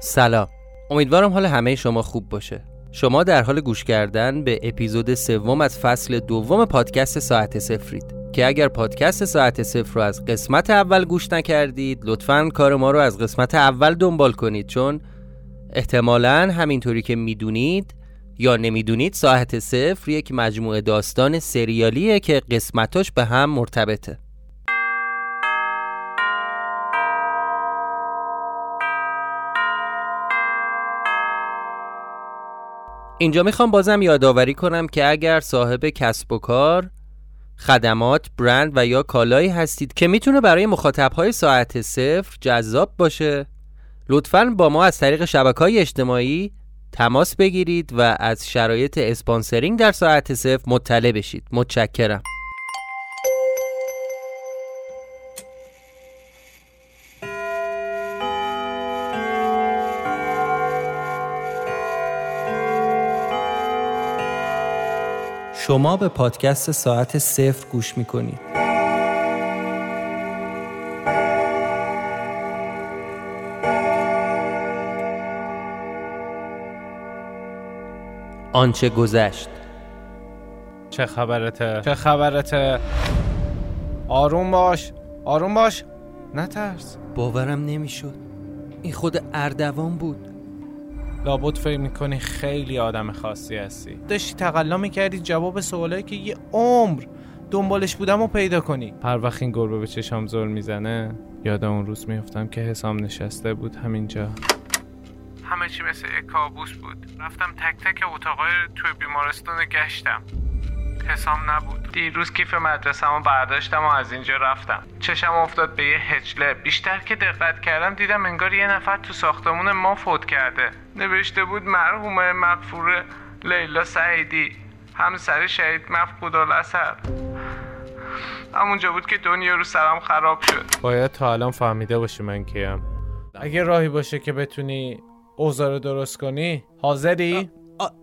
سلام. امیدوارم حال همه شما خوب باشه. شما در حال گوش کردن به اپیزود سوم از فصل دوم پادکست ساعت سفرید که اگر پادکست ساعت صفر رو از قسمت اول گوش نکردید لطفا کار ما رو از قسمت اول دنبال کنید چون احتمالا همینطوری که می‌دونید یا نمی‌دونید ساعت صفر یک مجموعه داستان سریالیه که قسمتاش به هم مرتبطه. اینجا می‌خوام بازم یادآوری کنم که اگر صاحب کسب و کار خدمات، برند و یا کالایی هستید که می‌تونه برای مخاطبهای ساعت صفر جذاب باشه لطفا با ما از طریق شبکه های اجتماعی تماس بگیرید و از شرایط اسپانسرینگ در ساعت صفر مطلع بشید. متشکرم. شما به پادکست ساعت صفر گوش می‌کنید. آنچه گذشت. چه خبرته چه خبرته آروم باش آروم باش. نترس. باورم نمی‌شد. این خود اردوان بود. لابد فکر می‌کنی خیلی آدم خاصی هستی. داشتی تقلا می‌کردی جواب سوالایی که یه عمر دنبالش بودم و پیدا کنی. هر وقت این گربه به چشام زل می‌زنه یادم اون روز میفتم که حسام نشسته بود همینجا. همه چی مثل یک کابوس بود. رفتم تک تک اتاقای توی بیمارستان گشتم. حسام نبود. دیروز کیف مدرسه‌مو برداشتم و از اینجا رفتم. چشم افتاد به یه هجله. بیشتر که دقت کردم دیدم انگار یه نفر تو ساختمون ما فوت کرده. نوشته بود مرحومه مغفوره لیلا سعیدی. همسر شهید مفقود الاثر همونجا بود که دنیا رو سرم خراب شد. باید تا الان فهمیده باشی من کیم. اگه راهی باشه که بتونی اوضاع رو درست کنی حاضری؟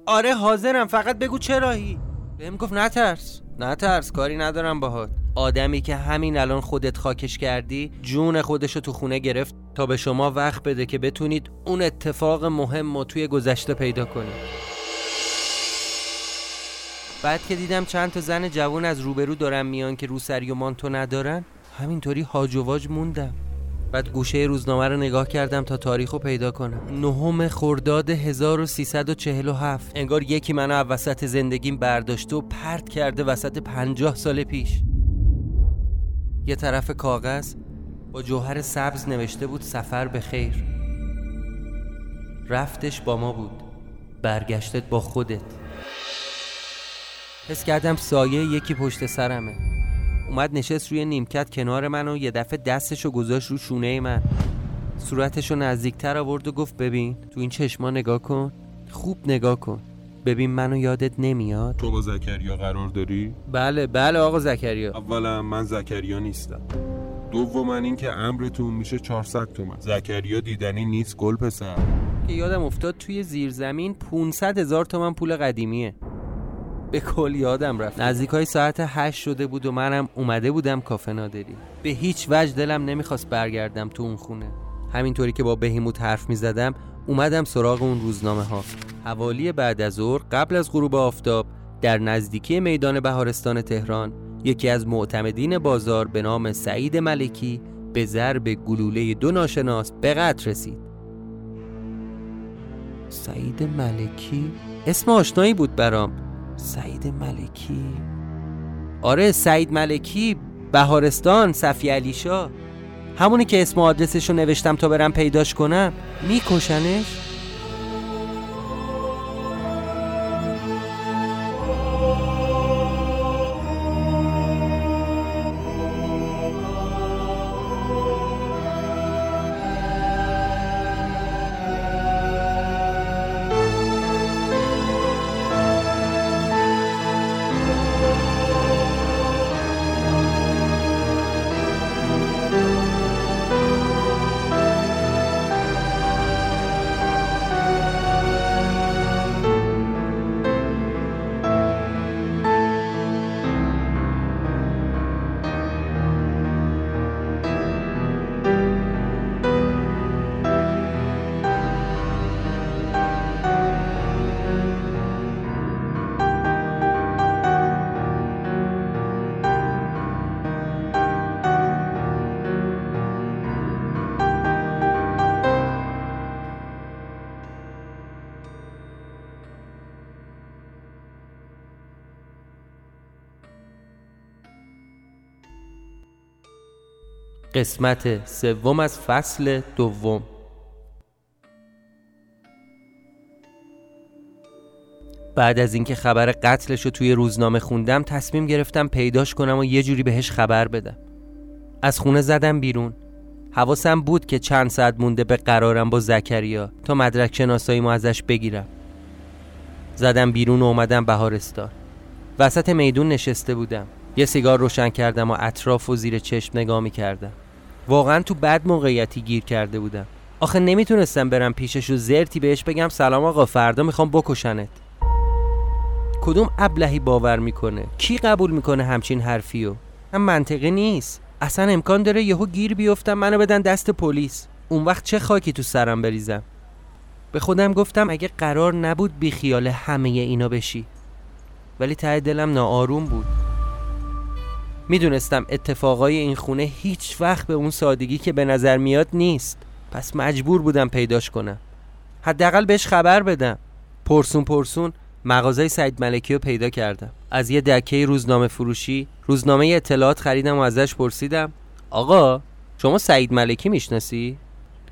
آره حاضرم. فقط بگو چه راهی؟ بهم گفت نترس. نترس کاری ندارم باهات. آدمی که همین الان خودت خاکش کردی جون خودشو تو خونه گرفت تا به شما وقت بده که بتونید اون اتفاق مهم رو توی گذشته پیدا کنید. بعد که دیدم چند تا زن جوان از روبرو دارن میان که روسری و مانتو ندارن همینطوری هاج و واج موندم. بعد گوشه روزنامه رو نگاه کردم تا تاریخ رو پیدا کنم. نهم خرداد 1347 انگار یکی منو وسط زندگیم برداشته و پرت کرده وسط پنجاه سال پیش. یه طرف کاغذ با جوهر سبز نوشته بود سفر به خیر. رفتش با ما بود. برگشتت با خودت. حس کردم سایه یکی پشت سرمه. اومد نشست روی نیمکت کنار من و یه دفعه دستشو گذاشت رو شونه من. صورتشو نزدیکتر آورد و گفت ببین تو این چشما نگاه کن. خوب نگاه کن. ببین منو یادت نمیاد. تو با زکریا قرار داری؟ بله بله آقا زکریا. اولا من زکریا نیستم. دوم من این که امرتون میشه 400 تومن. زکریا دیدنی نیست گل پسر. که یادم افتاد توی زیرزمین 500 هزار تومن پول قدیمیه. به کل یادم رفت. نزدیک های ساعت هشت شده بود و منم اومده بودم کافه نادری. به هیچ وجه دلم نمی‌خواست برگردم تو اون خونه. همینطوری که با بهیموت حرف می‌زدم اومدم سراغ اون روزنامه ها حوالی بعد از ظهر قبل از غروب آفتاب در نزدیکی میدان بهارستان تهران یکی از معتمدین بازار به نام سعید ملکی به ضرب گلوله دو ناشناس به قتل رسید. سعید ملکی؟ اسم آشنایی بود برام. سعید ملکی. آره سعید ملکی بهارستان صفی علیشا همونی که اسم آدرسش رو نوشتم تا برم پیداش کنم. میکشنش؟ قسمت سوم از فصل دوم. بعد از اینکه خبر قتلش رو توی روزنامه خوندم تصمیم گرفتم پیداش کنم و یه جوری بهش خبر بدم. از خونه زدم بیرون. حواسم بود که چند ساعت مونده به قرارم با زکریا تا مدرک شناسایی ما ازش بگیرم. زدم بیرون و اومدم بهارستان. وسط میدون نشسته بودم. یه سیگار روشن کردم و اطراف و زیر چشم نگاه می کردم واقعا تو بد موقعیتی گیر کرده بودم. آخه نمی‌تونستم برم پیشش و زرتی بهش بگم سلام آقا فردا می‌خوام بکشنت. کدوم ابلهی باور می‌کنه؟ کی قبول می‌کنه همچین حرفیو؟ هم منطقی نیست. اصلا امکان داره یهو گیر بیفتم منو بدن دست پلیس. اون وقت چه خاکی تو سرم بریزم؟ به خودم گفتم اگه قرار نبود بی خیال همه اینا بشی. ولی ته دلم ناآروم بود. می‌دونستم اتفاقای این خونه هیچ وقت به اون سادگی که به نظر میاد نیست. پس مجبور بودم پیداش کنم. حداقل بهش خبر بدم. پرسون پرسون مغازه سعید ملکی رو پیدا کردم. از یه دکه روزنامه فروشی روزنامه اطلاعات خریدم و ازش پرسیدم آقا شما سعید ملکی می‌شناسی؟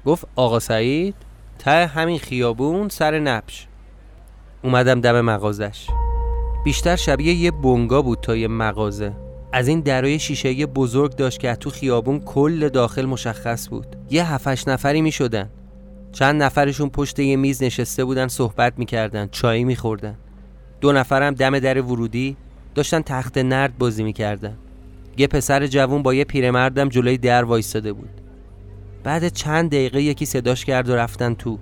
گفت آقا سعید ته همین خیابون سر نبش. اومدم دم مغازش. بیشتر شبیه یه بونگا بود تا یه مغازه. از این درای شیشه بزرگ داشت که تو خیابون کل داخل مشخص بود. یه هفتش نفری می شدن چند نفرشون پشت یه میز نشسته بودن صحبت می‌کردن چایی میخوردن. دو نفرم دم در ورودی داشتن تخت نرد بازی می‌کردن. یه پسر جوون با یه پیرمردم جلوی در وایستاده بود. بعد چند دقیقه یکی صداش کرد و رفتن تو.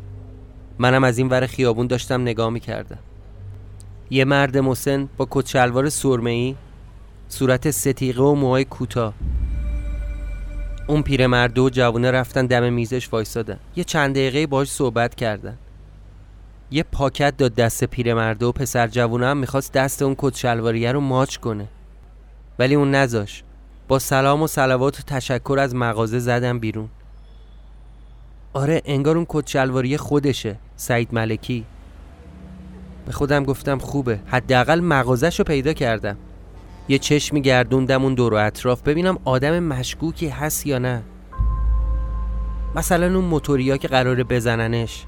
منم از این ور خیابون داشتم نگاه می‌کردم. یه مرد مسن با کت شلوار سرمه‌ای صورت ستیقه و موهای کوتاه. اون پیرمرد و جوونه رفتن دم میزش وایسادن. یه چند دقیقه باش صحبت کردن. یه پاکت داد دست پیرمرده و پسر جوونه هم می‌خواست دست اون کت شلواریه رو ماچ کنه. ولی اون نذاش با سلام و سلوات و تشکر از مغازه زدم بیرون. آره انگار اون کت شلواری خودشه سعید ملکی. به خودم گفتم خوبه. حداقل مغازش رو پیدا کردم. یه چشمی گردوندم اون دور و اطراف ببینم آدم مشکوکی هست یا نه. مثلا اون موتوریا که قراره بزننش.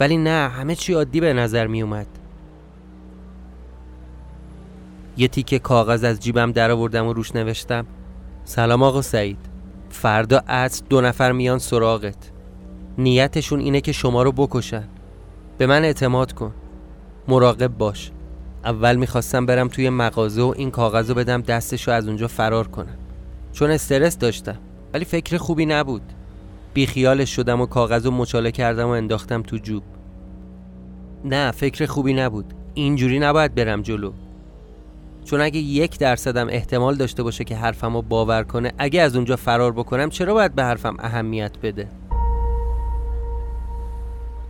ولی نه همه چی عادی به نظر می اومد. یه تیکه کاغذ از جیبم در آوردم و روش نوشتم. سلام آقا سعید. فردا عصر دو نفر میان سراغت. نیتشون اینه که شما رو بکشن. به من اعتماد کن. مراقب باش. اول می‌خواستم برم توی مغازه و این کاغذ رو بدم دستش رو از اونجا فرار کنم. چون استرس داشتم ولی فکر خوبی نبود. بیخیالش شدم و کاغذ رو مچاله کردم و انداختم تو جوب. نه فکر خوبی نبود. اینجوری نباید برم جلو. چون اگه یک درصدم احتمال داشته باشه که حرفم رو باور کنه اگه از اونجا فرار بکنم چرا باید به حرفم اهمیت بده؟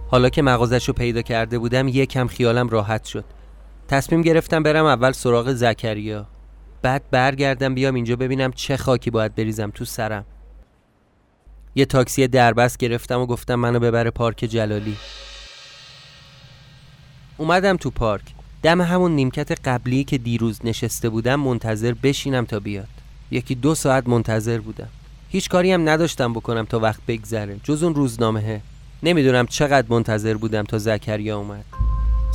حالا که مغازش رو پیدا کرده بودم یکم خیالم راحت شد. تصمیم گرفتم برم اول سراغ زکریا. بعد برگردم بیام اینجا ببینم چه خاکی باید بریزم تو سرم. یه تاکسی دربست گرفتم و گفتم منو ببره پارک جلالی. اومدم تو پارک. دم همون نیمکت قبلی که دیروز نشسته بودم منتظر بشینم تا بیاد. یکی دو ساعت منتظر بودم. هیچ کاری هم نداشتم بکنم تا وقت بگذره. جز اون روزنامه. نمی‌دونم چقدر منتظر بودم تا زکریا اومد.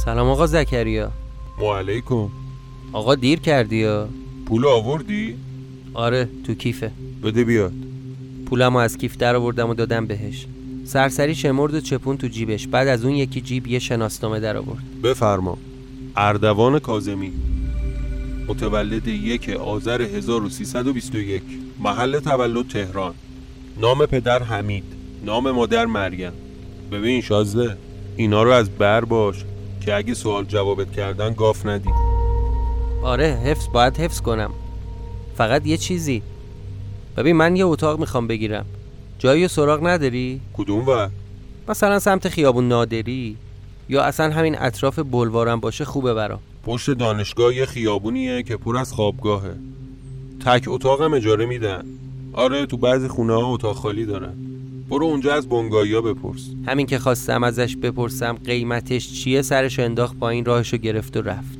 سلام آقا زکریا. علیکم آقا دیر کردی یا؟ پول آوردی؟ آره تو کیفه. بده بیاد. پولم از کیف در آوردم و دادم بهش. سرسری شمرد و چپون تو جیبش. بعد از اون یکی جیب یه شناسنامه در آورد. بفرما. اردوان کازمی متولد یک آذر 1321 محل تولد تهران. نام پدر حمید. نام مادر مریم. ببین شازده اینا رو از بر باش. که اگه سوال جوابت کردن گاف ندی. آره حفظ باید حفظ کنم. فقط یه چیزی. ببین من یه اتاق می‌خوام بگیرم. جایی سراغ نداری؟ کدوم و؟ مثلا سمت خیابون نادری؟ یا اصلا همین اطراف بلوارم باشه خوبه برام. پشت دانشگاه یه خیابونیه که پر از خوابگاهه. تک اتاقم اجاره میدن. آره تو بعضی خونه ها اتاق خالی دارن. برو اونجا از بنگایا بپرس. همین که خواستم ازش بپرسم قیمتش چیه سرش انداخت پایین راهشو گرفت و رفت.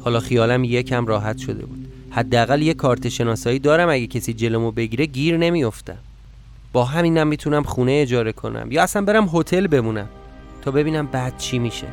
حالا خیالم یکم راحت شده بود. حداقل یه کارت شناسایی دارم اگه کسی جلومو بگیره گیر نمیافتم. با همینم می‌تونم خونه اجاره کنم یا اصلا برم هتل بمونم تا ببینم بعد چی میشه.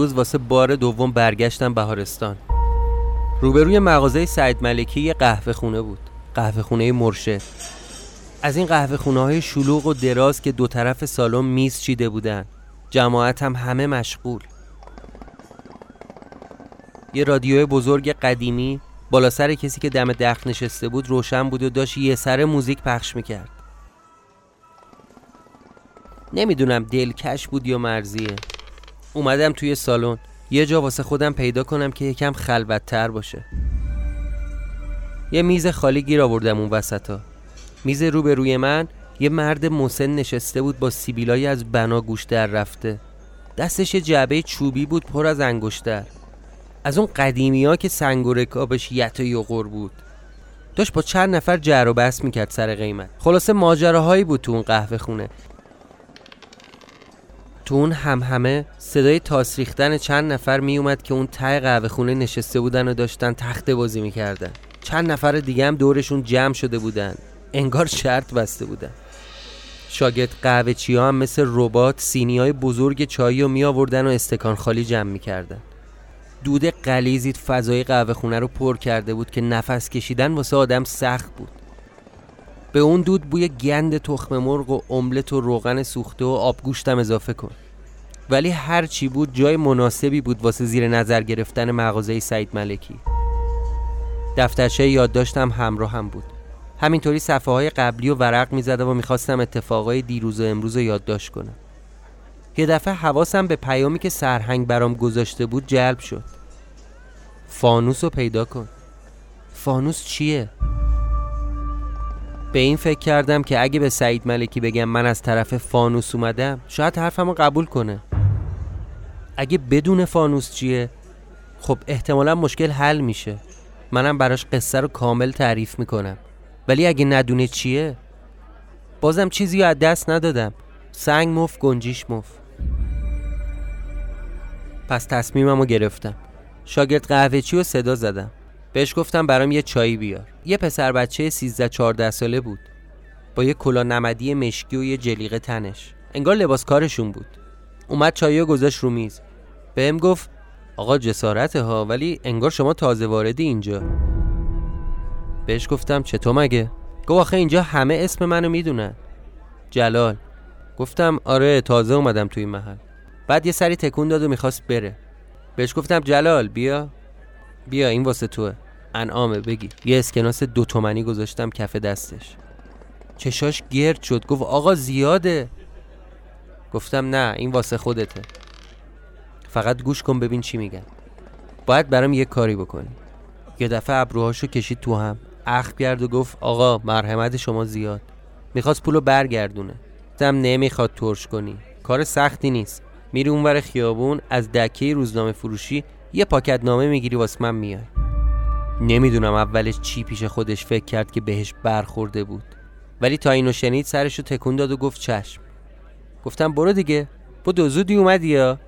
اون روز واسه بار دوم برگشتم بهارستان. روبروی مغازه سعید ملکی یه قهوه خونه بود. قهوه خونه مرشد. از این قهوه خونه های شلوغ و دراز که دو طرف سالن میز چیده بودن. جماعت هم همه مشغول. یه رادیو بزرگ قدیمی بالا سر کسی که دم دخ نشسته بود روشن بود و داشت یه سر موزیک پخش می‌کرد. نمی‌دونم دلکش بود یا مرزیه. اومدم توی سالن. یه جا واسه خودم پیدا کنم که یکم خلوتتر باشه. یه میز خالی گیر آوردم اون وسطا. میز روبروی من یه مرد مسن نشسته بود با سیبیلای از بنا گوش در رفته. دستش جعبه چوبی بود پر از انگشتر. از اون قدیمی ها که سنگ و رکابش یت و یقور بود. داشت با چند نفر جر و بس می‌کرد سر قیمت. خلاصه ماجراهایی بود تو اون قهوه خونه. تو اون هم همه صدای تاس ریختن چند نفر می اومد که اون ته قهوه خونه نشسته بودن و داشتن تخت بازی می‌کردن. چند نفر دیگه هم دورشون جمع شده بودن. انگار شرط بسته بودن. شاگرد قهوه چی هم مثل ربات سینی های بزرگ چایی رو می آوردن و استکان خالی جمع می‌کردن. دود قلیزی فضای قهوه خونه رو پر کرده بود که نفس کشیدن واسه آدم سخت بود. به اون دود بوی گند تخم مرغ و املت و روغن سوخته و آبگوشتم اضافه کن. ولی هر چی بود جای مناسبی بود واسه زیر نظر گرفتن مغازه سعید ملکی. دفترچه یادداشتم همراه هم بود. همینطوری صفحه های قبلی و ورق می‌زدم و می‌خواستم اتفاقای دیروز و امروز رو یادداشت کنم. یه دفعه حواسم به پیامی که سرهنگ برام گذاشته بود جلب شد. فانوس رو پیدا کن. فانوس چیه؟ به این فکر کردم که اگه به سعید ملکی بگم من از طرف فانوس اومدم شاید حرفمو قبول کنه. اگه بدون فانوس چیه؟ خب احتمالا مشکل حل میشه. منم براش قصه رو کامل تعریف می‌کنم. ولی اگه ندونه چیه؟ بازم چیزی از دست ندادم. سنگ مف گنجیش مف پس تصمیمم رو گرفتم. شاگرد قهوه چی و صدا زدم. بهش گفتم برام یه چایی بیار. یه پسر بچه 13 14 ساله بود. با یه کلا نمدی مشکی و یه جلیقه تنش. انگار لباس کارشون بود. اومد چایی و گذاشت رو میز. بهم گفت آقا جسارت ها ولی انگار شما تازه واردی اینجا. بهش گفتم چطور مگه؟ گفت آخه اینجا همه اسم منو می‌دونن. جلال. گفتم آره تازه اومدم توی این محل. بعد یه سری تکون داد و می‌خواست بره. بهش گفتم جلال بیا. بیا این واسه توه انعامه بگی. یه اسکناس دو تومنی گذاشتم کف دستش. چشاش گرد شد. گفت آقا زیاده. گفتم نه این واسه خودته. فقط گوش کن ببین چی میگن. باید برام یه کاری بکنی. یه دفعه ابروهاشو کشید تو هم. اخ کرد و گفت آقا مرحمت شما زیاد. می‌خواست پولو برگردونه. گفتم نمی‌خواد ترش کنی. کار سختی نیست. میری اونور خیابون از دکه روزنامه فروشی یه پاکت نامه می‌گیری واسه من میای. نمی‌دونم اولش چی پیش خودش فکر کرد که بهش برخورده بود. ولی تا اینو شنید سرشو تکون داد و گفت چشم. گفتم برو دیگه. بدو زودی اومدی یا؟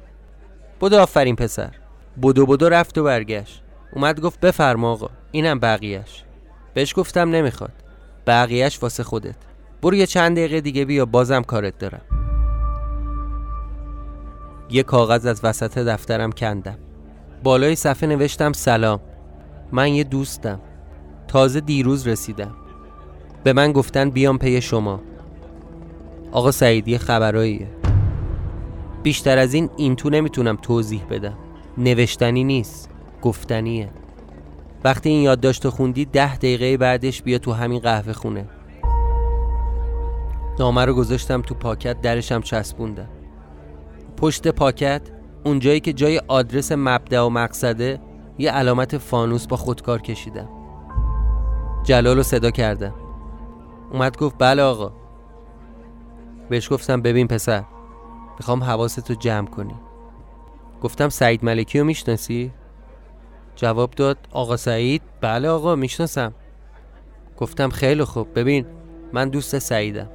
بدو آفرین پسر. بدو بدو رفت و برگشت. اومد گفت بفرما آقا اینم بقیهش بهش گفتم نمی‌خواد. بقیهش واسه خودت. برو یه چند دقیقه دیگه بیا بازم کارت دارم. یه کاغذ از وسط دفترم کندم. بالای صفحه نوشتم سلام. من یه دوستم. تازه دیروز رسیدم. به من گفتن بیام پی شما. آقا سعیدی خبراییه. بیشتر از این این تو نمی‌تونم توضیح بدم. نوشتنی نیست گفتنیه. وقتی این یادداشت خوندی ده دقیقه بعدش بیا تو همین قهوه خونه. نامه رو گذاشتم تو پاکت درشم چسبوندم. پشت پاکت اونجایی که جای آدرس مبدع و مقصده یه علامت فانوس با خودکار کشیدم. جلال رو صدا کردم اومد گفت بله آقا. بهش گفتم ببین پسر می‌خوام حواستو جمع کنی. گفتم سعید ملکی رو می‌شناسی؟ جواب داد آقا سعید بله آقا می‌شناسم. گفتم خیلی خوب ببین من دوست سعیدم.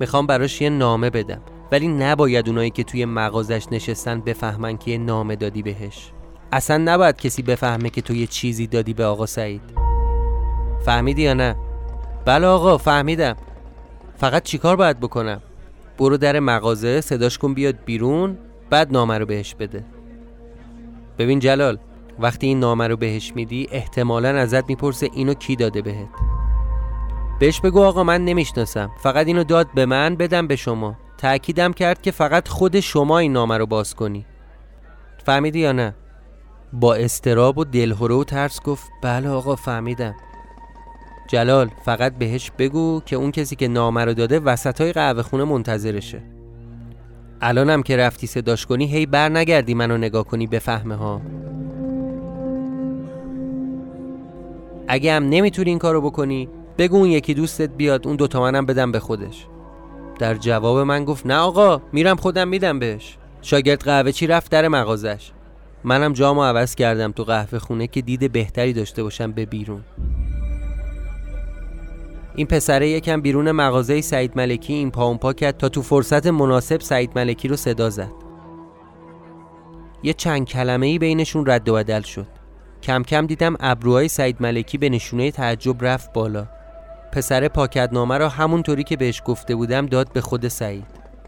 می‌خوام براش یه نامه بدم. ولی نباید اونایی که توی مغازش نشستن بفهمن که یه نامه دادی بهش. اصلا نباید کسی بفهمه که تو یه چیزی دادی به آقا سعید. فهمیدی یا نه؟ بله آقا فهمیدم. فقط چیکار باید بکنم؟ برو در مغازه صداش کن بیاد بیرون بعد نامه رو بهش بده. ببین جلال وقتی این نامه رو بهش میدی احتمالا ازت می‌پرسه اینو کی داده بهت. بهش بگو آقا من نمی‌شناسم. فقط اینو داد به من بدم به شما. تأکیدم کرد که فقط خود شما این نامه رو باز کنی. فهمیدی یا نه؟ با استراب و دلهوره و ترس گفت بله آقا فهمیدم. جلال فقط بهش بگو که اون کسی که نامه رو داده وسط های قهوه خونه منتظرشه. الانم که رفتی صداش کنی هی بر نگردی منو نگاه کنی بفهمه ها اگه هم نمی‌تونی این کارو بکنی بگو اون یکی دوستت بیاد اون دوتا منم بدم به خودش. در جواب من گفت نه آقا میرم خودم میدم بهش. شاگرد قهوه چی رفت در مغازش. منم جامو عوض کردم تو قهوه خونه که دید بهتری داشته باشم به بیرون. این پسره یکم بیرون مغازه سعید ملکی این پا اون پا کرد تا تو فرصت مناسب سعید ملکی رو صدا زد. یه چند کلمه ای بینشون رد و بدل شد. کم کم دیدم ابروهای سعید ملکی به نشونه تعجب رفت بالا. پسر پاکتنامه رو همونطوری که بهش گفته بودم داد به خود سعید.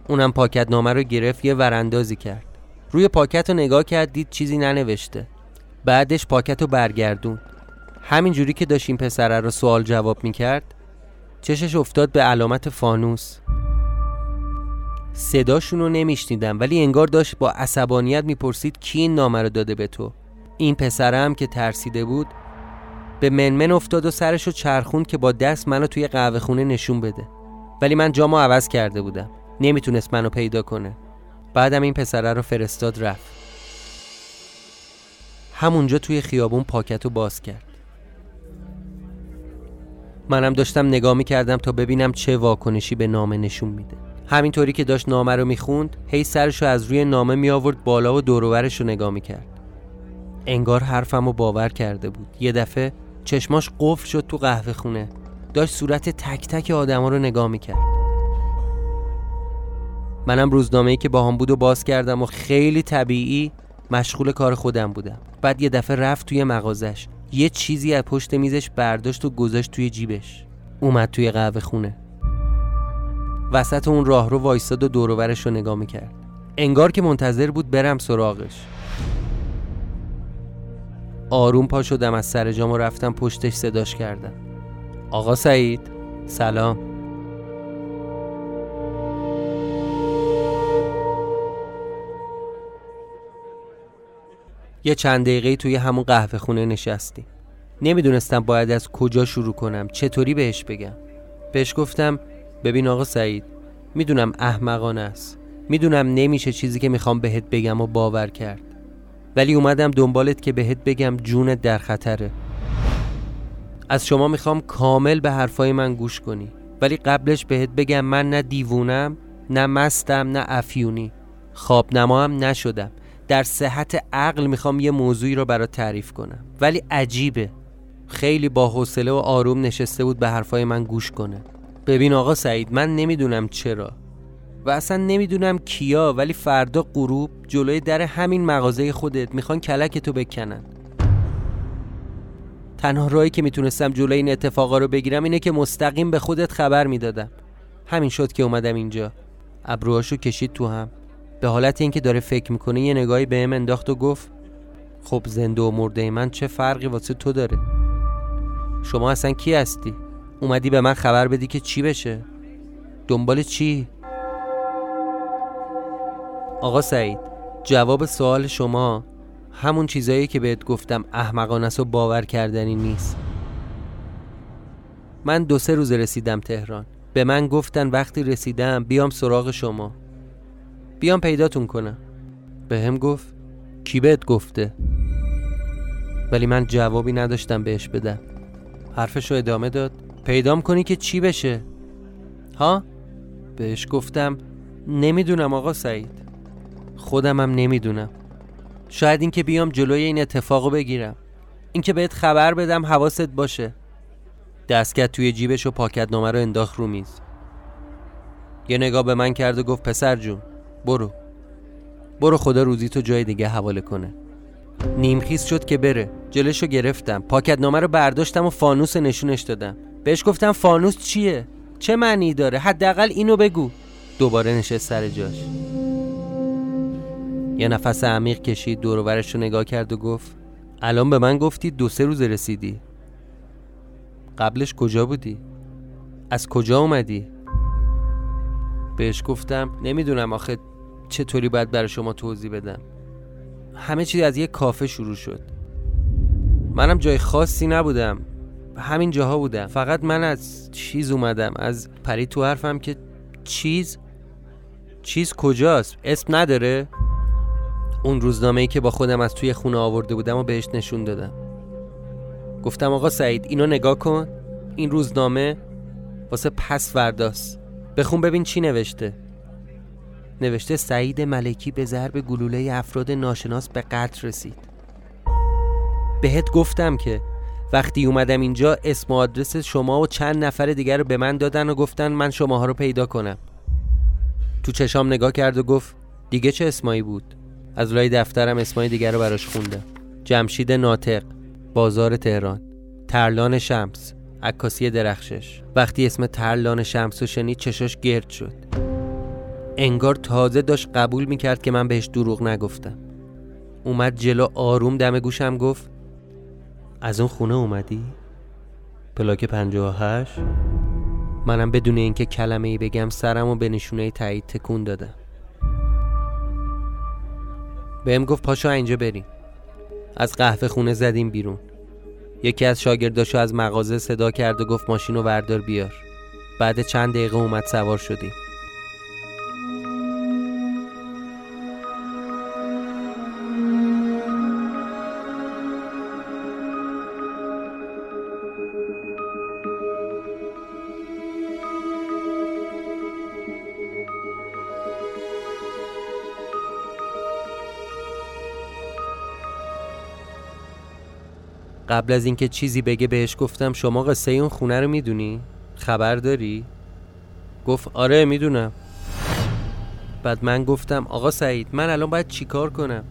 اونم پاکتنامه رو گرفت یه وراندازی کرد. روی پاکت رو نگاه کرد دید چیزی ننوشته. بعدش پاکت رو برگردون همینجوری که داشت این پسره رو سوال جواب می‌کرد چشش افتاد به علامت فانوس. صداشون رو نمیشنیدم ولی انگار داشت با عصبانیت می‌پرسید کی این نامه رو داده به تو. این پسرم که ترسیده بود به منمن افتاد و سرش رو چرخوند که با دست منو توی قهوه خونه نشون بده. ولی من جامو عوض کرده بودم. نمی‌تونست منو پیدا کنه. بعدم این پسره رو فرستاد رفت. همونجا توی خیابون پاکت رو باز کرد. منم داشتم نگاه می‌کردم تا ببینم چه واکنشی به نامه نشون میده. همینطوری که داشت نامه رو می‌خوند هی سرش رو از روی نامه می آورد بالا و دورورش رو نگاه می‌کرد. انگار حرفم رو باور کرده بود. یه دفعه چشماش قفل شد تو قهوه خونه. داشت صورت تک تک آدما رو نگاه می‌کرد. منم روزنامه ای که با هم بود و باز کردم و خیلی طبیعی مشغول کار خودم بودم. بعد یه دفعه رفت توی مغازش. یه چیزی از پشت میزش برداشت و گذاشت توی جیبش. اومد توی قهوه خونه. وسط اون راه رو وایستاد و دوروورش رو نگاه می‌کرد. انگار که منتظر بود برم سراغش. آروم پا شدم از سر جام و رفتم پشتش صداش کردم. آقا سعید سلام. یه چند دقیقه توی همون قهوه خونه نشستیم. نمی‌دونستم باید از کجا شروع کنم. چطوری بهش بگم؟ بهش گفتم ببین آقا سعید می‌دونم احمقانه است. می‌دونم نمیشه چیزی که می‌خوام بهت بگم و باور کرد. ولی اومدم دنبالت که بهت بگم جونت در خطره. از شما می‌خوام کامل به حرفای من گوش کنی. ولی قبلش بهت بگم من نه دیوونم نه مستم نه افیونی. خواب نما هم نشدم. در صحت عقل می‌خوام یه موضوعی رو برات تعریف کنم. ولی عجیبه. خیلی با حوصله و آروم نشسته بود به حرفای من گوش کنه. ببین آقا سعید من نمی‌دونم چرا. و اصلا نمی‌دونم کیا ولی فردا غروب جلوی در همین مغازه خودت می‌خوان کلک تو بکنن. تنها راهی که می‌تونستم جلوی این اتفاقا رو بگیرم اینه که مستقیم به خودت خبر می‌دادم. همین شد که اومدم اینجا. ابروهاشو کشید تو هم. به حالت اینکه داره فکر می‌کنه یه نگاهی بهم انداخت و گفت خب زنده و مرده من چه فرقی واسه تو داره؟ شما اصلا کی هستی؟ اومدی به من خبر بدی که چی بشه؟ دنبال چی؟ آقا سعید جواب سوال شما همون چیزایی که بهت گفتم احمقانه و باور کردنی نیست. من دو سه روز رسیدم تهران. به من گفتن وقتی رسیدم بیام سراغ شما. بیام پیداتون کنم. به هم گفت کی بهت گفته؟ ولی من جوابی نداشتم بهش بدم. حرفش رو ادامه داد. پیدام کنی که چی بشه؟ ها؟ بهش گفتم نمی‌دونم آقا سعید. خودمم نمی‌دونم. شاید اینکه بیام جلوی این اتفاقو بگیرم. اینکه بهت خبر بدم حواست باشه. دستکت توی جیبش و پاکت نامه رو انداخت رو میز. یه نگاه به من کرد و گفت پسر جون برو. برو خدا روزی تو جای دیگه حواله کنه. نیمخیز شد که بره. جلشو گرفتم. پاکت نامه رو برداشتم و فانوس نشونش دادم. بهش گفتم فانوس چیه؟ چه معنی داره؟ حداقل اینو بگو. دوباره نشست سر جاش. یه نفس عمیق کشید دور رو نگاه کرد و گفت الان به من گفتی دو سه روز رسیدی. قبلش کجا بودی؟ از کجا اومدی؟ بهش گفتم نمی‌دونم آخه چطوری باید برای شما توضیح بدم. همه چیز از یه کافه شروع شد. منم جای خاصی نبودم. همین جاها بودم. فقط من از چیز اومدم. از پری تو حرفم که چیز؟ چیز کجاست؟ اسم نداره؟ اون روزنامه ای که با خودم از توی خونه آورده بودم و بهش نشون دادم. گفتم آقا سعید اینو نگاه کن. این روزنامه واسه پس ورداست بخون ببین چی نوشته. نوشته سعید ملکی به ضرب گلوله افراد ناشناس به قتل رسید. بهت گفتم که وقتی اومدم اینجا اسم و آدرس شما و چند نفر دیگر رو به من دادن و گفتن من شماها رو پیدا کنم. تو چشام نگاه کرد و گفت دیگه چه اسمایی بود؟ از لای دفترم اسمای دیگر رو براش خوندم. جمشید ناطق بازار تهران ترلان شمس عکاسی درخشش. وقتی اسم ترلان شمس رو شنید چشاش گرد شد. انگار تازه داشت قبول می‌کرد که من بهش دروغ نگفتم. اومد جلو آروم دم گوشم گفت از اون خونه اومدی؟ پلاک 58 منم بدون اینکه کلمه ای بگم سرم و به نشونه تایید تکون دادم. بهم گفت پاشا اینجا بریم. از قهوه خونه زدیم بیرون. یکی از شاگرداشو از مغازه صدا کرد و گفت ماشین رو وردار بیار. بعد چند دقیقه اومد سوار شدیم. قبل از اینکه چیزی بگه بهش گفتم شما قصه اون خونه رو می‌دونی؟ خبر داری؟ گفت آره می‌دونم. بعد من گفتم آقا سعید من الان باید چیکار کنم؟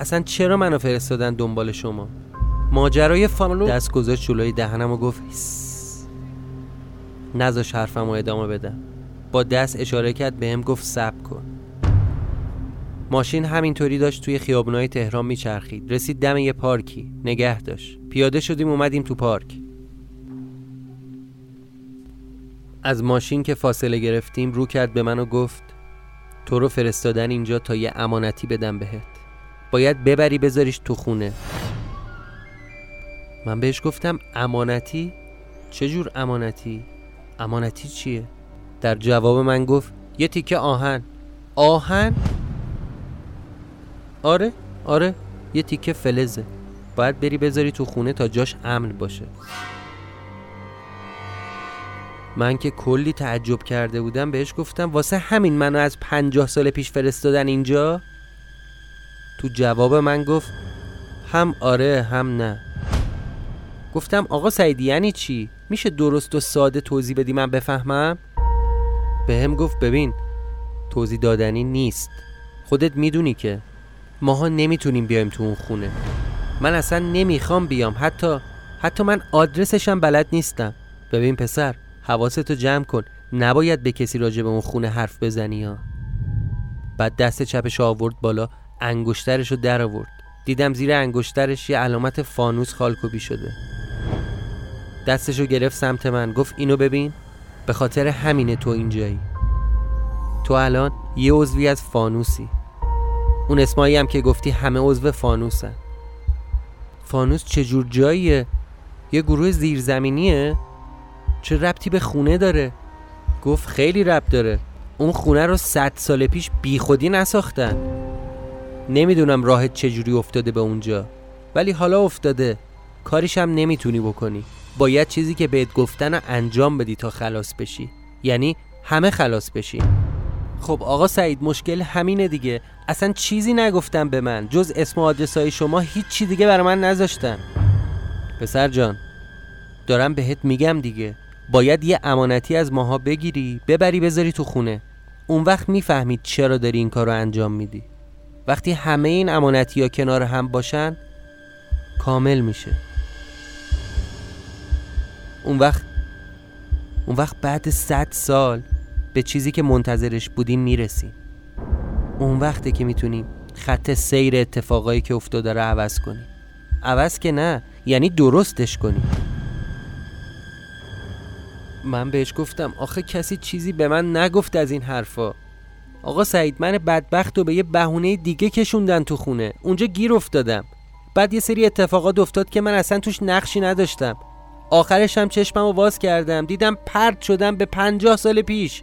اصلا چرا منو فرستادن دنبال شما؟ ماجرای فاملو دست گذاشت جلوی دهنم و گفت نزاش حرفم رو ادامه بدم با دست اشاره کرد بهم گفت سب کن. ماشین همینطوری داشت توی خیابونای تهران میچرخید رسید دم یه پارکی نگه داشت پیاده شدیم اومدیم تو پارک از ماشین که فاصله گرفتیم رو کرد به من و گفت تو رو فرستادن اینجا تا یه امانتی بدم بهت باید ببری بذاریش تو خونه من بهش گفتم امانتی؟ چه جور امانتی؟ امانتی چیه؟ در جواب من گفت یه تیکه آهن آهن؟ آره آره یه تیکه فلزه. باید بری بذاری تو خونه تا جاش امن باشه. من که کلی تعجب کرده بودم بهش گفتم واسه همین منو از پنجاه سال پیش فرستادن اینجا؟ تو جواب من گفت هم آره هم نه. گفتم آقا سعیدی یعنی چی؟ میشه درست و ساده توضیح بدی من بفهمم؟ به هم گفت ببین توضیح دادنی نیست. خودت می‌دونی که. ماها نمی‌تونیم بیایم تو اون خونه. من اصلا نمی‌خوام بیام. حتی حتی من آدرسشم بلد نیستم. ببین پسر حواستو جمع کن. نباید به کسی راجع به اون خونه حرف بزنی ها. بعد دست چپش آورد بالا انگشترش رو در آورد. دیدم زیر انگشترش یه علامت فانوس خالکوبی شده. دستش رو گرفت سمت من. گفت اینو ببین. به خاطر همینه تو اینجایی. تو الان یه عضوی از فانوسی. اون اسمایی هم که گفتی همه عضو فانوسن فانوس چجور جاییه؟ یه گروه زیرزمینیه. چه ربطی به خونه داره؟ گفت خیلی ربط داره. اون خونه رو صد سال پیش بیخودی نساختن. نمی‌دونم راهت چجوری افتاده به اونجا. ولی حالا افتاده. کاریش هم نمی‌تونی بکنی. باید چیزی که بهت گفتن انجام بدی تا خلاص بشی. یعنی همه خلاص بشیم خب آقا سعید مشکل همینه دیگه. اصلا چیزی نگفتم به من. جز اسم و آدرس های شما هیچ چی دیگه برای من نذاشتن. پسر جان دارم بهت میگم دیگه. باید یه امانتی از ماها بگیری ببری بذاری تو خونه. اون وقت می‌فهمید چرا داری این کار رو انجام میدی. وقتی همه این امانتی ها کنار هم باشن کامل میشه. اون وقت اون وقت بعد صد سال به چیزی که منتظرش بودیم می‌رسیم. اون وقته که می‌تونیم خط سیر اتفاقایی که افتاده رو عوض کنیم. عوض که نه یعنی درستش کنیم. من بهش گفتم آخه کسی چیزی به من نگفت از این حرفا. آقا سعید من بدبخت و به یه بهونه دیگه کشوندن تو خونه. اونجا گیر افتادم. بعد یه سری اتفاقات افتاد که من اصلا توش نقشی نداشتم. آخرش هم چشمم رو باز کردم. دیدم پرد شدم به پنجاه سال پیش.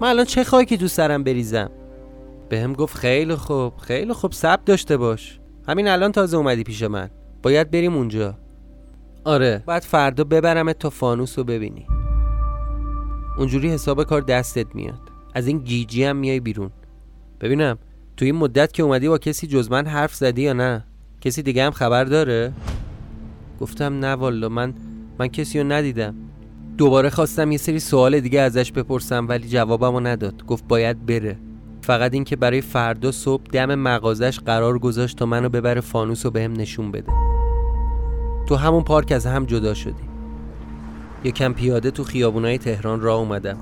من الان چه خاکی تو سرم بریزم؟ به هم گفت خیلی خوب خیلی خوب سب داشته باش. همین الان تازه اومدی پیش من. باید بریم اونجا. آره. بعد فردا ببرم تا فانوس رو ببینی. اونجوری حساب کار دستت میاد. از این گیجی هم میای بیرون. ببینم تو این مدت که اومدی با کسی جز من حرف زدی یا نه؟ کسی دیگه هم خبر داره؟ گفتم نه والا من من کسی رو ندیدم. دوباره خواستم یه سری سوال دیگه ازش بپرسم ولی جوابمو نداد. گفت باید بره. فقط اینکه برای فردا صبح دم مغازش قرار گذاشت تا منو ببره فانوس رو بهم نشون بده. تو همون پارک از هم جدا شدیم یکم پیاده تو خیابونای تهران راه اومدم.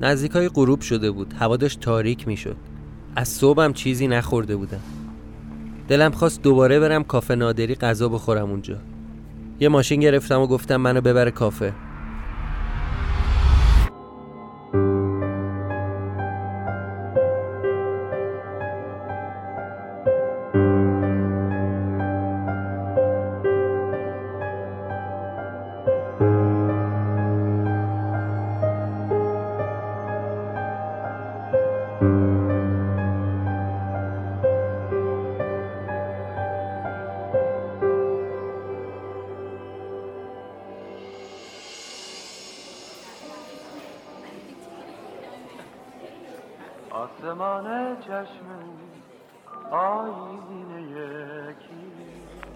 نزدیک های غروب شده بود. هوا داشت تاریک می‌شد. از صبحم چیزی نخورده بودم. دلم خواست دوباره برم کافه نادری غذا بخورم اونجا. یه ماشین گرفتم و گفتم منو ببره کافه.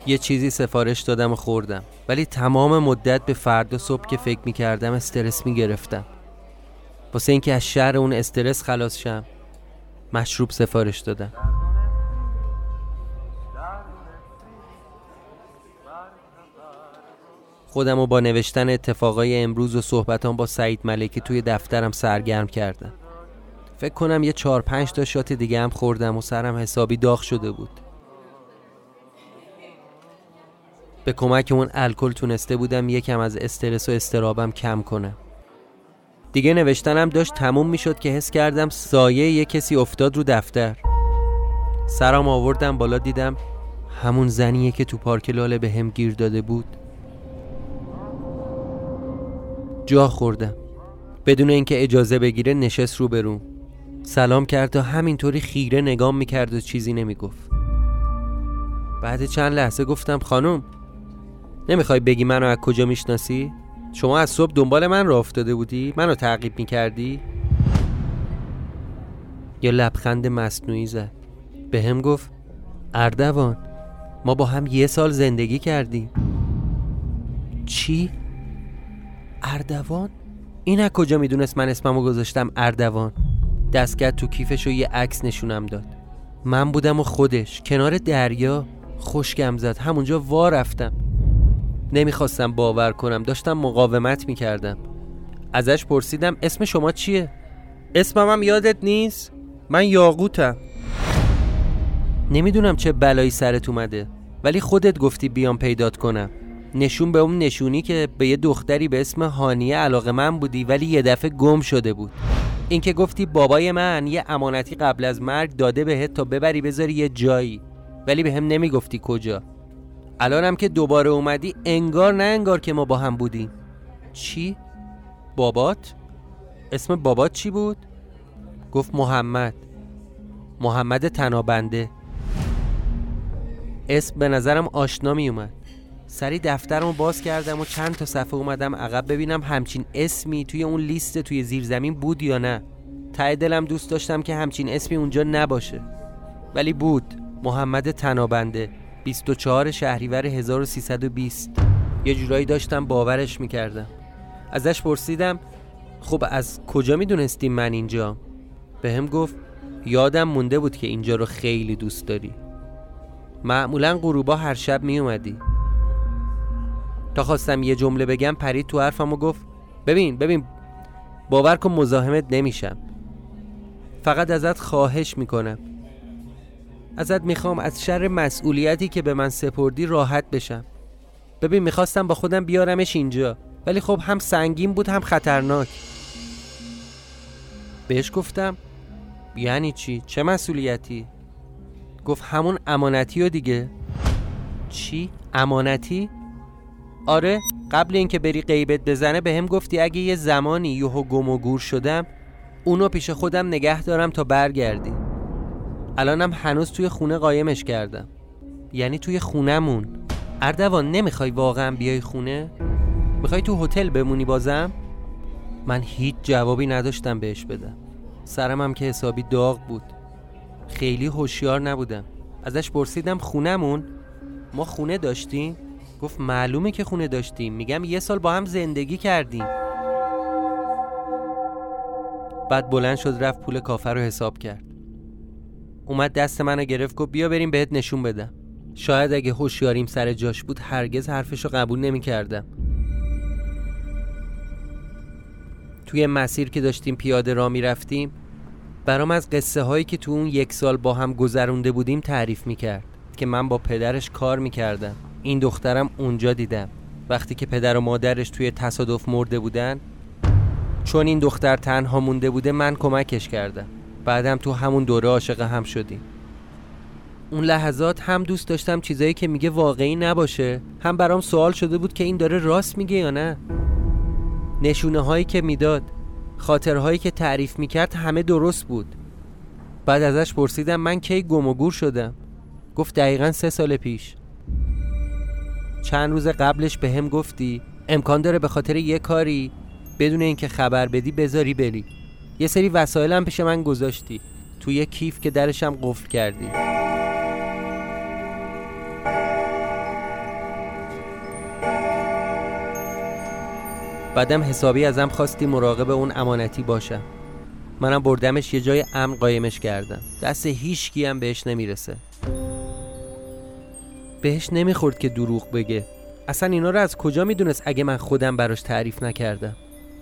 یه چیزی سفارش دادم و خوردم. ولی تمام مدت به فردا صبح که فکر می‌کردم استرس می‌گرفتم. واسه اینکه از شهر اون استرس خلاص شم مشروب سفارش دادم. خودم رو با نوشتن اتفاقای امروز و صحبتان با سعید ملکی توی دفترم سرگرم کردم. فکر کنم یه چهار پنج تا شات دیگه هم خوردم و سرم حسابی داغ شده بود. به کمک اون الکل تونسته بودم یکم از استرس و استرابم کم کنم. دیگه نوشتنم داشت تموم می‌شد که حس کردم سایه یه کسی افتاد رو دفتر. سرم آوردم بالا دیدم همون زنیه که تو پارک لاله به هم گیر داده بود. جا خوردم. بدون اینکه اجازه بگیره نشست رو بروم سلام کرد تا همینطوری خیره نگام می‌کرد و چیزی نمی‌گفت بعد چند لحظه گفتم خانم نمی‌خوای بگی منو از کجا می‌شناسی؟ شما از صبح دنبال من را افتاده بودی؟ منو تعقیب می‌کردی؟ یه لبخند مصنوعی زد به هم گفت اردوان ما با هم یه سال زندگی کردیم چی؟ اردوان؟ این از کجا می‌دونست من اسممو گذاشتم اردوان دست کرد تو کیفش و یه عکس نشونم داد. من بودم و خودش. کنار دریا. خوشگم زد. همونجا وا رفتم. نمی‌خواستم باور کنم. داشتم مقاومت می‌کردم. ازش پرسیدم اسم شما چیه؟ اسمم هم یادت نیست؟ من یاقوتم. نمی‌دونم چه بلایی سرت اومده ولی خودت گفتی بیام پیدات کنم. نشون به اون نشونی که به یه دختری به اسم هانیه علاقه من بودی ولی یه دفعه گم شده بود. اینکه گفتی بابای من یه امانتی قبل از مرگ داده بهت تا ببری بذاری یه جایی ولی به هم نمی‌گفتی کجا الانم که دوباره اومدی انگار نه انگار که ما با هم بودیم چی؟ بابات؟ اسم بابات چی بود؟ گفت محمد محمد تنابنده اسم به نظرم آشنا می اومد سری دفترمو باز کردم و چند تا صفحه اومدم عقب ببینم همچین اسمی توی اون لیست توی زیرزمین بود یا نه. ته دلم دوست داشتم که همچین اسمی اونجا نباشه. ولی بود. محمد تنابنده 24 شهریور 1320 یه جورایی داشتم باورش می‌کردم. ازش پرسیدم خب از کجا می‌دونستی من اینجا؟ به هم گفت یادم مونده بود که اینجا رو خیلی دوست داری. معمولا غروبا هر شب میومدی تا خواستم یه جمله بگم پرید تو حرفم و گفت ببین ببین باور کن مزاحمت نمیشم فقط ازت خواهش می‌کنم ازت می‌خوام از شر مسئولیتی که به من سپردی راحت بشم ببین می‌خواستم با خودم بیارمش اینجا ولی خب هم سنگین بود هم خطرناک بهش گفتم یعنی چی؟ چه مسئولیتی؟ گفت همون امانتی و دیگه چی؟ امانتی؟ آره قبل اینکه بری غیبت بزنه به هم گفتی اگه یه زمانی یهو گم و گور شدم اونو پیش خودم نگه دارم تا برگردی. الانم هنوز توی خونه قایمش کردم. یعنی توی خونمون اردوان نمی‌خوای واقعا بیای خونه؟ می‌خوای تو هتل بمونی بازم؟ من هیچ جوابی نداشتم بهش بدم. سرم هم که حسابی داغ بود. خیلی هوشیار نبودم. ازش پرسیدم خونمون ما خونه داشتیم؟ گفت معلومه که خونه داشتیم. میگم یه سال با هم زندگی کردیم. بعد بلند شد رفت پول کافر رو حساب کرد. اومد دست منو گرفت گفت بیا بریم بهت نشون بدم. شاید اگه هوشیاریم سر جاش بود هرگز حرفش رو قبول نمی کردم توی مسیر که داشتیم پیاده را می رفتیم برام از قصه هایی که تو اون یک سال با هم گذرونده بودیم تعریف می کرد که من با پدرش کار می کردم این دخترم اونجا دیدم. وقتی که پدر و مادرش توی تصادف مرده بودن چون این دختر تنها مونده بوده من کمکش کردم. بعدم تو همون دوره عاشق هم شدیم. اون لحظات هم دوست داشتم چیزایی که میگه واقعی نباشه. هم برام سوال شده بود که این داره راست میگه یا نه. نشونه هایی که می‌داد خاطرهایی که تعریف می‌کرد همه درست بود. بعد ازش پرسیدم من کی گم و گور شدم. گفت دقیقا سه سال پیش. چند روز قبلش به هم گفتی امکان داره به خاطر یه کاری بدون اینکه خبر بدی بذاری بری. یه سری وسایلم پیش من گذاشتی. توی یه کیف که درشم قفل کردی. بعدم حسابی ازم خواستی مراقب اون امانتی باشم. منم بردمش یه جای امن قایمش کردم. دست هیچ هم بهش نمی‌رسه. بهش نمی‌خورد که دروغ بگه. اصلا اینا رو از کجا می‌دونست اگه من خودم براش تعریف نکردم؟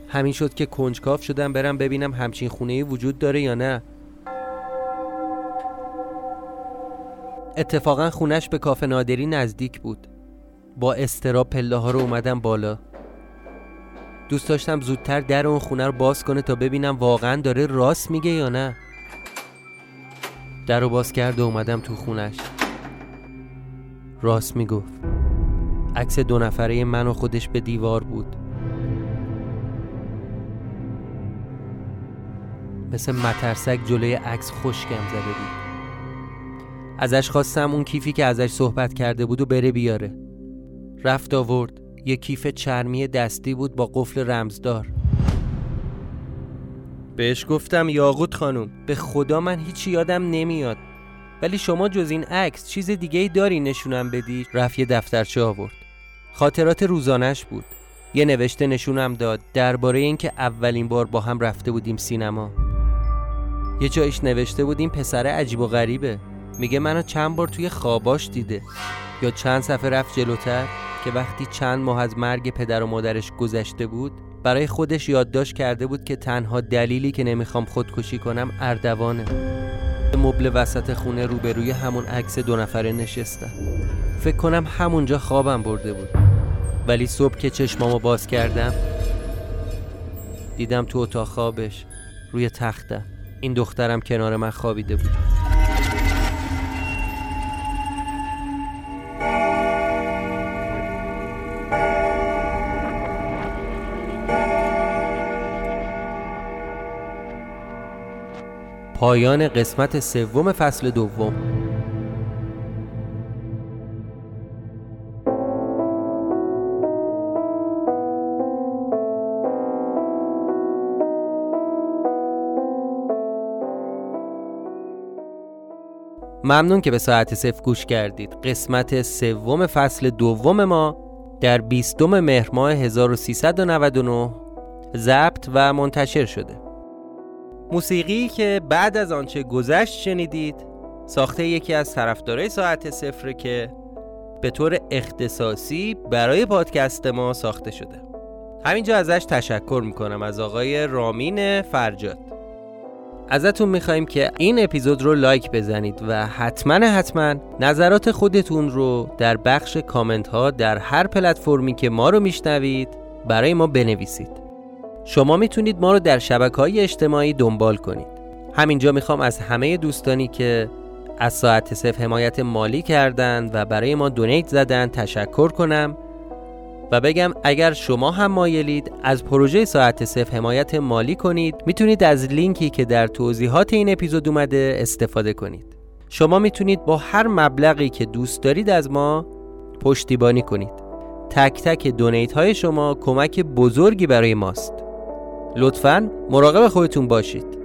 همین شد که کنجکاف شدم برم ببینم همچین خونه وجود داره یا نه. اتفاقا خونش به کافه نادری نزدیک بود. با استرا پله ها رو اومدم بالا. دوست داشتم زودتر در اون خونه رو باز کنه تا ببینم واقعا داره راست میگه یا نه. در رو باز کرد و اومدم تو خونش. راست می‌گفت. عکس دو نفره من و خودش به دیوار بود. مثل مترسک جلوی عکس خشکم زده بود. ازش خواستم اون کیفی که ازش صحبت کرده بود و بره بیاره. رفت آورد. یه کیف چرمی دستی بود با قفل رمزدار. بهش گفتم یاقوت خانم. به خدا من هیچی یادم نمیاد. ولی شما جز این عکس چیز دیگه ای داری نشونم بدی؟ رفت یه دفترچه آورد. خاطرات روزانش بود. یه نوشته نشونم داد درباره اینکه اولین بار با هم رفته بودیم سینما. یه جایش نوشته بودیم پسر عجیب و غریبه. میگه منو چند بار توی خواباش دیده. یا چند صفحه رفت جلوتر که وقتی چند ماه از مرگ پدر و مادرش گذشته بود برای خودش یادداشت کرده بود که تنها دلیلی که نمی‌خوام خودکشی کنم اردوانه. مبل وسط خونه روبروی همون عکس دو نفره نشستم فکر کنم همونجا خوابم برده بود. ولی صبح که چشمامو باز کردم دیدم تو اتاق خوابش روی تختم. این دخترم کنار من خوابیده بود. پایان قسمت سوم فصل دوم. ممنون که به ساعت صفر گوش کردید. قسمت سوم فصل دوم ما در 20 مهر ماه 1399 ضبط و منتشر شده. موسیقی که بعد از آنچه گذشت شنیدید ساخته یکی از طرفدارای ساعت صفر که به طور اختصاصی برای پادکست ما ساخته شده. همینجا ازش تشکر می‌کنم از آقای رامین فرجاد. ازتون می‌خوایم که این اپیزود رو لایک بزنید و حتما حتما نظرات خودتون رو در بخش کامنت ها در هر پلتفرمی که ما رو میشنوید برای ما بنویسید. شما می‌تونید ما رو در شبکه های اجتماعی دنبال کنید. همینجا می‌خوام از همه دوستانی که از ساعت صف حمایت مالی کردند و برای ما دونیت زدن تشکر کنم و بگم اگر شما هم مایلید از پروژه ساعت صف حمایت مالی کنید می‌تونید از لینکی که در توضیحات این اپیزود اومده استفاده کنید. شما می‌تونید با هر مبلغی که دوست دارید از ما پشتیبانی کنید. تک تک دونیت های شما کمک بزرگی برای ماست. لطفا مراقب خودتون باشید.